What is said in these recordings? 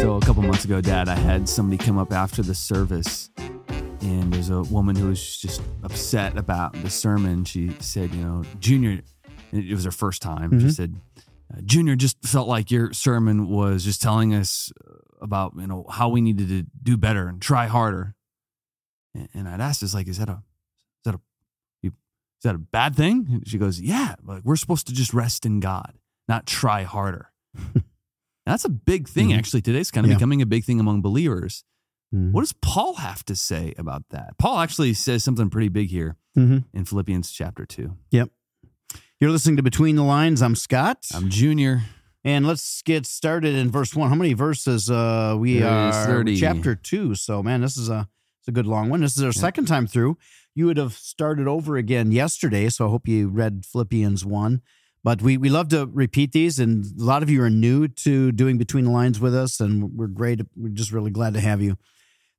So a couple months ago, Dad, I had somebody come up after the service, and there's a woman who was just upset about the sermon. She said, "You know, Junior, it was her first time. She Mhm. said, uh, Junior just felt like your sermon was just telling us about you know how we needed to do better and try harder." And, and I'd asked, "Is like, is that a is that a is that a bad thing?" And she goes, "Yeah, like we're supposed to just rest in God, not try harder." That's a big thing, Mhm. actually. Today's kind of Yeah. becoming a big thing among believers. Mhm. What does Paul have to say about that? Paul actually says something pretty big here Mhm. in Philippians chapter 2. Yep. You're listening to Between the Lines. I'm Scott. I'm junior. and let's get started in verse one. How many verses? Uh, we are 30. chapter two. So, man, this is a it's a good long one. This is our second time through. You would have started over again yesterday, so I hope you read Philippians one. But we we love to repeat these, and a lot of you are new to doing between the lines with us, and we're great. We're just really glad to have you.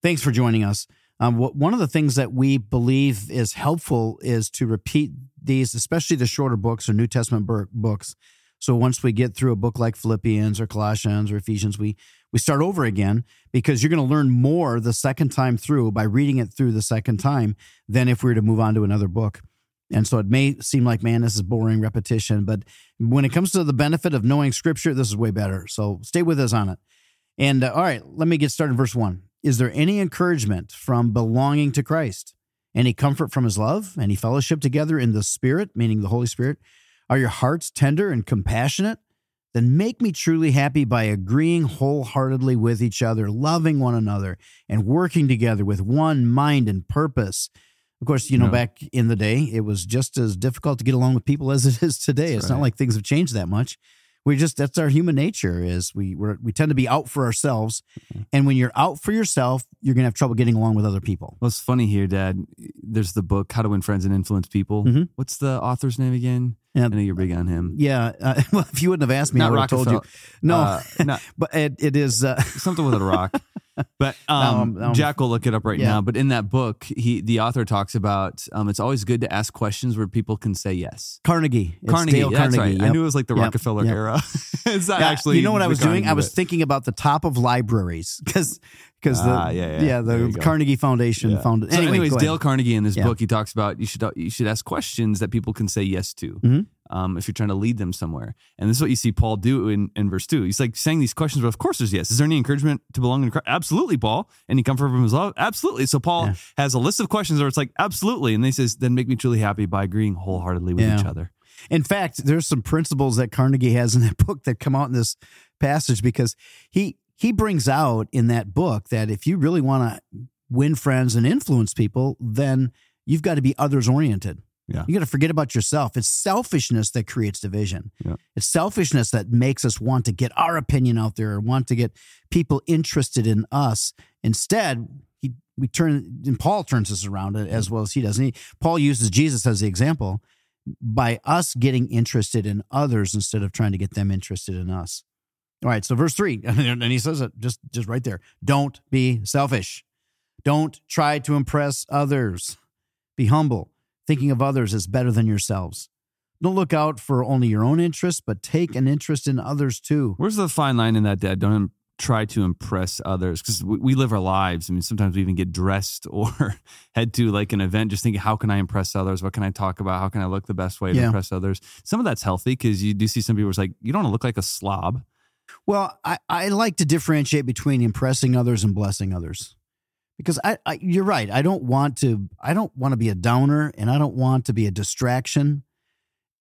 Thanks for joining us. Um, one of the things that we believe is helpful is to repeat these, especially the shorter books or New Testament books. So once we get through a book like Philippians or Colossians or Ephesians, we we start over again because you're going to learn more the second time through by reading it through the second time than if we were to move on to another book. And so it may seem like, man, this is boring repetition, but when it comes to the benefit of knowing Scripture, this is way better. So stay with us on it. And uh, all right, let me get started. Verse one: Is there any encouragement from belonging to Christ? Any comfort from His love? Any fellowship together in the Spirit, meaning the Holy Spirit? Are your hearts tender and compassionate? Then make me truly happy by agreeing wholeheartedly with each other, loving one another, and working together with one mind and purpose. Of course, you know, Yeah. back in the day, it was just as difficult to get along with people as it is today. That's it's not like things have changed that much. We just that's our human nature is we we're, we tend to be out for ourselves, Mm-hmm. and when you're out for yourself, you're gonna have trouble getting along with other people. What's funny here, Dad, there's the book, How to Win Friends and Influence People. Mhm. What's the author's name again? Yeah. I know you're big on him. Yeah, uh, well, if you wouldn't have asked me, I would have told you. No, Uh, not, but it, it is. Uh, something with a rock. But um, I'm- I'm- Jack will look it up right Yeah. now. But in that book, he the author talks about um, it's always good to ask questions where people can say yes. Carnegie. It's Carnegie, Dale that's Carnegie. right. I knew it was like the Yep. Rockefeller Yep. era. it's not Yeah, actually. you know what I was doing? I was thinking about the top of libraries because because Ah, the yeah, yeah. There the. Carnegie Foundation Yeah. founded. So Anyway, anyways. Dale Carnegie in this Yeah. book, he talks about you should you should ask questions that people can say yes to. Mhm. Um, if you're trying to lead them somewhere, and this is what you see Paul do in, in verse two. He's like saying these questions, but of course there's yes. Is there any encouragement to belong in Christ? Absolutely, Paul. Any comfort from His love? Absolutely. So Paul Yeah. has a list of questions where it's like absolutely, and then he says, then make me truly happy by agreeing wholeheartedly with Yeah. each other. In fact, there's some principles that Carnegie has in that book that come out in this passage because he he brings out in that book that if you really want to win friends and influence people, then you've got to be others oriented. Yeah. You got to forget about yourself. It's selfishness that creates division. Yeah. It's selfishness that makes us want to get our opinion out there, or want to get people interested in us. Instead, he we turn and Paul turns this around uh, as well as he does. And he, Paul uses Jesus as the example by us getting interested in others instead of trying to get them interested in us. All right, so verse three, and he says it just just right there. Don't be selfish. Don't try to impress others. Be humble. Thinking of others is better than yourselves. Don't look out for only your own interests, but take an interest in others too. Where's the fine line in that, Dad? Don't try to impress others because we, we live our lives. I mean, sometimes we even get dressed or head to like an event just thinking, how can I impress others? What can I talk about? How can I look the best way to Yeah. impress others? Some of that's healthy because you do see some people who's like, you don't want to look like a slob. Well, I, I like to differentiate between impressing others and blessing others. Because I, I you're right. I don't want to I don't want to be a downer and I don't want to be a distraction.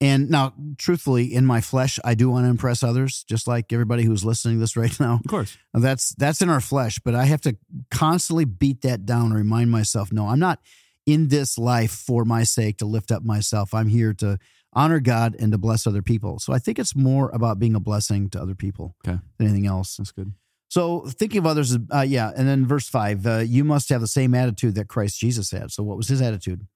And now, truthfully, in my flesh, I do want to impress others, just like everybody who's listening to this right now. Of course. That's that's in our flesh, but I have to constantly beat that down and remind myself, no, I'm not in this life for my sake to lift up myself. I'm here to honor God and to bless other people. So I think it's more about being a blessing to other people Okay. than anything else. That's good. So thinking of others, uh, yeah. And then verse five, uh, you must have the same attitude that Christ Jesus had. So what was his attitude?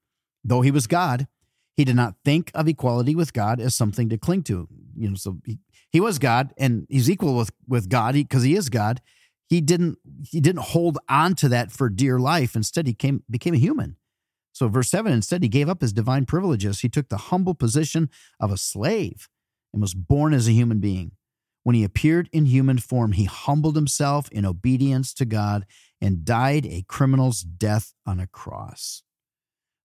Though he was God, he did not think of equality with God as something to cling to. You know, so he, he was God and he's equal with with God because he, is God. He didn't he didn't hold on to that for dear life. Instead, he came became a human. So verse seven, instead, he gave up his divine privileges. He took the humble position of a slave and was born as a human being. When he appeared in human form, he humbled himself in obedience to God and died a criminal's death on a cross.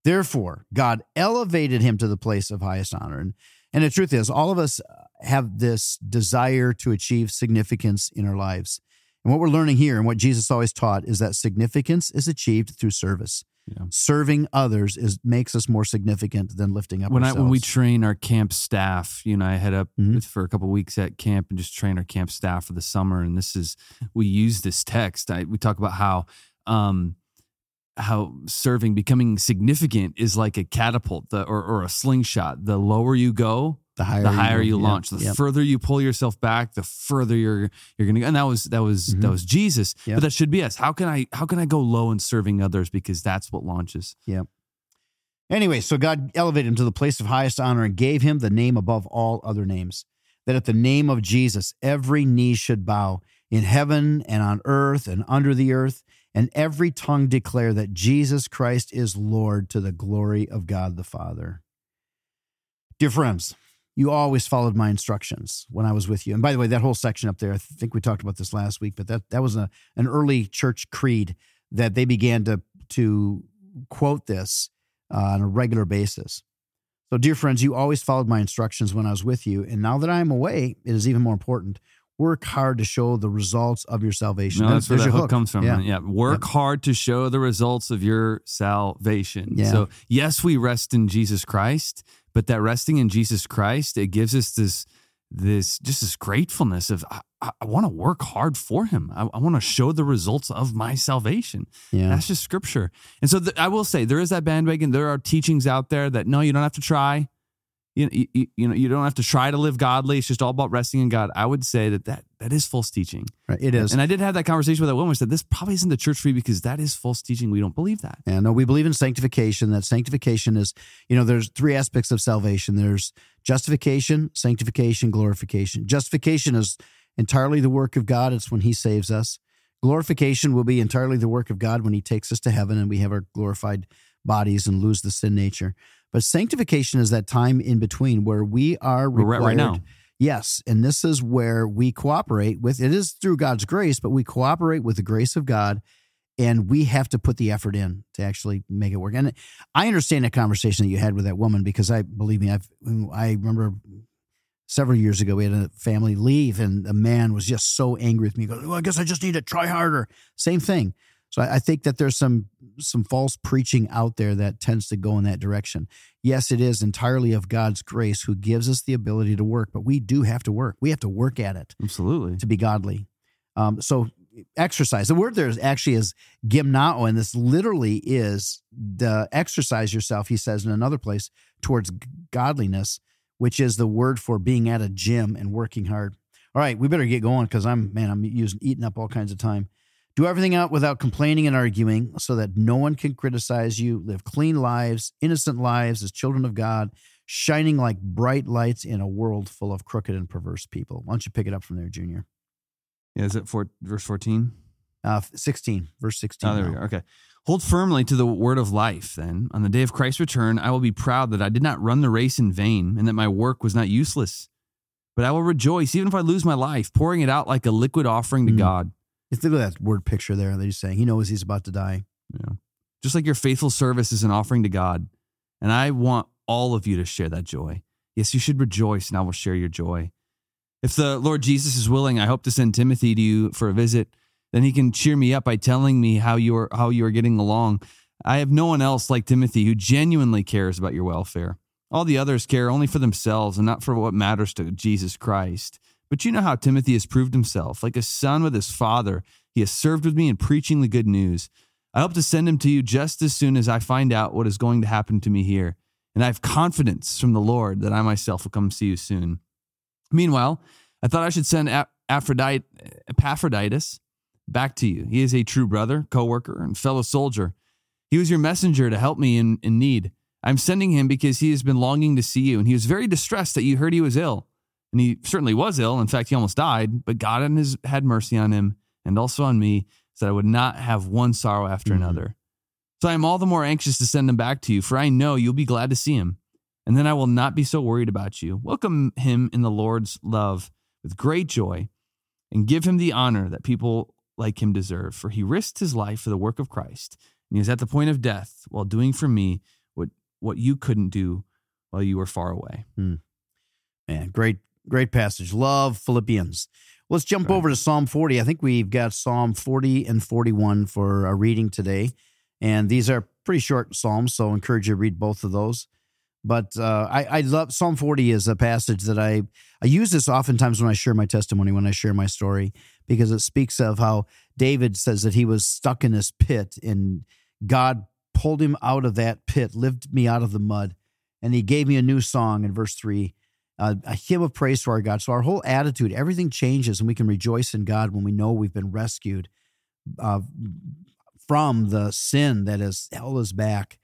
Therefore, God elevated him to the place of highest honor. And, and the truth is, all of us uh, have this desire to achieve significance in our lives. And what we're learning here and what Jesus always taught is that significance is achieved through service. Yeah. Serving others is makes us more significant than lifting up when I ourselves. when we train our camp staff, you know, I head up Mhm. with- for a couple weeks at camp and just train our camp staff for the summer. And this is we use this text. I, we talk about how um, how serving, becoming significant, is like a catapult the, or or a slingshot. The lower you go, the higher, the higher you go. launch. Yep, The yep. further you pull yourself back, the further you're you're gonna go. And that was that was that Mhm. was Jesus. Yep. But that should be us. How can I how can I go low in serving others because that's what launches. Yep. Anyway, so God elevated him to the place of highest honor and gave him the name above all other names. That at the name of Jesus, every knee should bow in heaven and on earth and under the earth, and every tongue declare that Jesus Christ is Lord to the glory of God the Father. Dear friends, you always followed my instructions when I was with you. And by the way, that whole section up there, I think we talked about this last week, but that, that was a, an early church creed that they began to, to quote this uh, on a regular basis. So, dear friends, you always followed my instructions when I was with you. And now that I am away, it is even more important. Work hard to show the results of your salvation. No, that's where that your hook, comes from. Yeah. Yeah. Work hard to show the results of your salvation. Yeah. So yes, we rest in Jesus Christ, but that resting in Jesus Christ, it gives us this this just this gratefulness of I, I, want to work hard for him. I, I want to show the results of my salvation. Yeah. That's just scripture. And so th- I will say there is that bandwagon. There are teachings out there that no, you don't have to try. You, you, you know, you don't have to try to live godly. It's just all about resting in God. I would say that that, that is false teaching. Right. It is. And I did have that conversation with that woman. I said, this probably isn't the church for you because that is false teaching. We don't believe that. Yeah, no, we believe in sanctification. That sanctification is, you know, there's three aspects of salvation there's justification, sanctification, glorification. Justification is entirely the work of God, it's when He saves us. Glorification will be entirely the work of God when He takes us to heaven and we have our glorified bodies and lose the sin nature. But sanctification is that time in between where we are required. right, right now. Yes, and this is where we cooperate with it is through God's grace, but we cooperate with the grace of God and we have to put the effort in to actually make it work. And I understand that conversation that you had with that woman because I believe me, I've I remember several years ago we had a family leave and the man was just so angry with me. He goes, well, I guess I just need to try harder. Same thing. So I, I think that there's some some false preaching out there that tends to go in that direction. Yes, it is entirely of God's grace who gives us the ability to work, but we do have to work. We have to work at it Absolutely. to be godly. Um, so exercise. The word there is actually is gymnao, and this literally is the exercise yourself. He says in another place towards godliness, which is the word for being at a gym and working hard. All right, we better get going because I'm man, I'm using eating up all kinds of time. Do everything out without complaining and arguing, so that no one can criticize you. Live clean lives, innocent lives as children of God, shining like bright lights in a world full of crooked and perverse people. Why don't you pick it up from there, Junior? Yeah, is it for verse 14? Uh, 16, verse 16. Oh, there we now. go. Okay. Hold firmly to the word of life, then. On the day of Christ's return, I will be proud that I did not run the race in vain and that my work was not useless. But I will rejoice, even if I lose my life, pouring it out like a liquid offering to Mm. God. Just Look at that word picture there They're just saying. He knows he's about to die. Yeah. Just like your faithful service is an offering to God. And I want all of you to share that joy. Yes, you should rejoice, and I will share your joy. If the Lord Jesus is willing, I hope to send Timothy to you for a visit. Then he can cheer me up by telling me how you are how you are getting along. I have no one else like Timothy who genuinely cares about your welfare. All the others care only for themselves and not for what matters to Jesus Christ. But you know how Timothy has proved himself. Like a son with his father, he has served with me in preaching the good news. I hope to send him to you just as soon as I find out what is going to happen to me here. And I have confidence from the Lord that I myself will come see you soon. Meanwhile, I thought I should send Ap- Aphrodite, Epaphroditus back to you. He is a true brother, co worker, and fellow soldier. He was your messenger to help me in, in need. I'm sending him because he has been longing to see you, and he was very distressed that you heard he was ill. And he certainly was ill. In fact, he almost died, but God had his, had mercy on him and also on me, so that I would not have one sorrow after Mhm. another. So I am all the more anxious to send him back to you, for I know you'll be glad to see him. And then I will not be so worried about you. Welcome him in the Lord's love. with great joy and give him the honor that people like him deserve. For he risked his life for the work of Christ, and he was at the point of death while doing for me what, what you couldn't do while you were far away. Man, great, great passage. Love Philippians. Let's jump Right. over to Psalm 40. I think we've got Psalm 40 and 41 for our reading today. And these are pretty short Psalms, so I encourage you to read both of those. But uh, I, I love Psalm 40 is a passage that I, I use this oftentimes when I share my testimony, when I share my story, because it speaks of how David says that he was stuck in this pit and God pulled him out of that pit, lifted me out of the mud, and he gave me a new song in verse 3 uh, a hymn of praise to our God. So our whole attitude, everything changes, and we can rejoice in God when we know we've been rescued uh, from the sin that has held us back.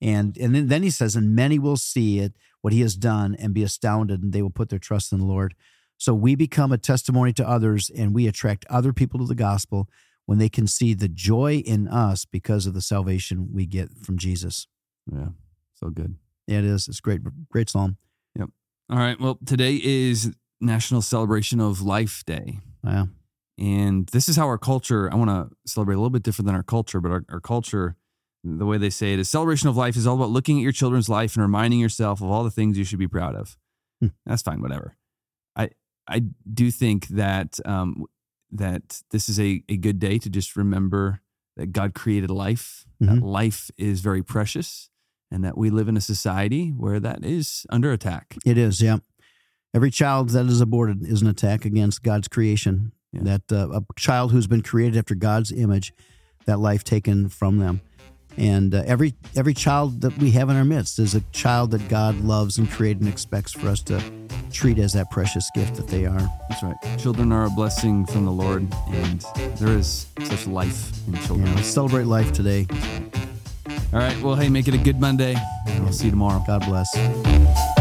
And and then, then he says, and many will see it, what he has done, and be astounded, and they will put their trust in the Lord. So we become a testimony to others, and we attract other people to the gospel when they can see the joy in us because of the salvation we get from Jesus. Yeah, so good. Yeah, It is. It's great. Great psalm. All right. Well, today is National Celebration of Life Day. Wow. And this is how our culture, I want to celebrate a little bit different than our culture, but our, our culture, the way they say it is celebration of life is all about looking at your children's life and reminding yourself of all the things you should be proud of. Hmm. That's fine, whatever. I I do think that um, that this is a, a good day to just remember that God created life, that Mhm. life is very precious, and that we live in a society where that is under attack. It is, yeah. Every child that is aborted is an attack against God's creation. Yeah. That uh, a child who's been created after God's image, that life taken from them, and uh, every every child that we have in our midst is a child that God loves and created and expects for us to treat as that precious gift that they are. That's right. Children are a blessing from the Lord, and there is such life in children. let's celebrate life today. All right. Well, hey, make it a good Monday, and we'll see you tomorrow. God bless.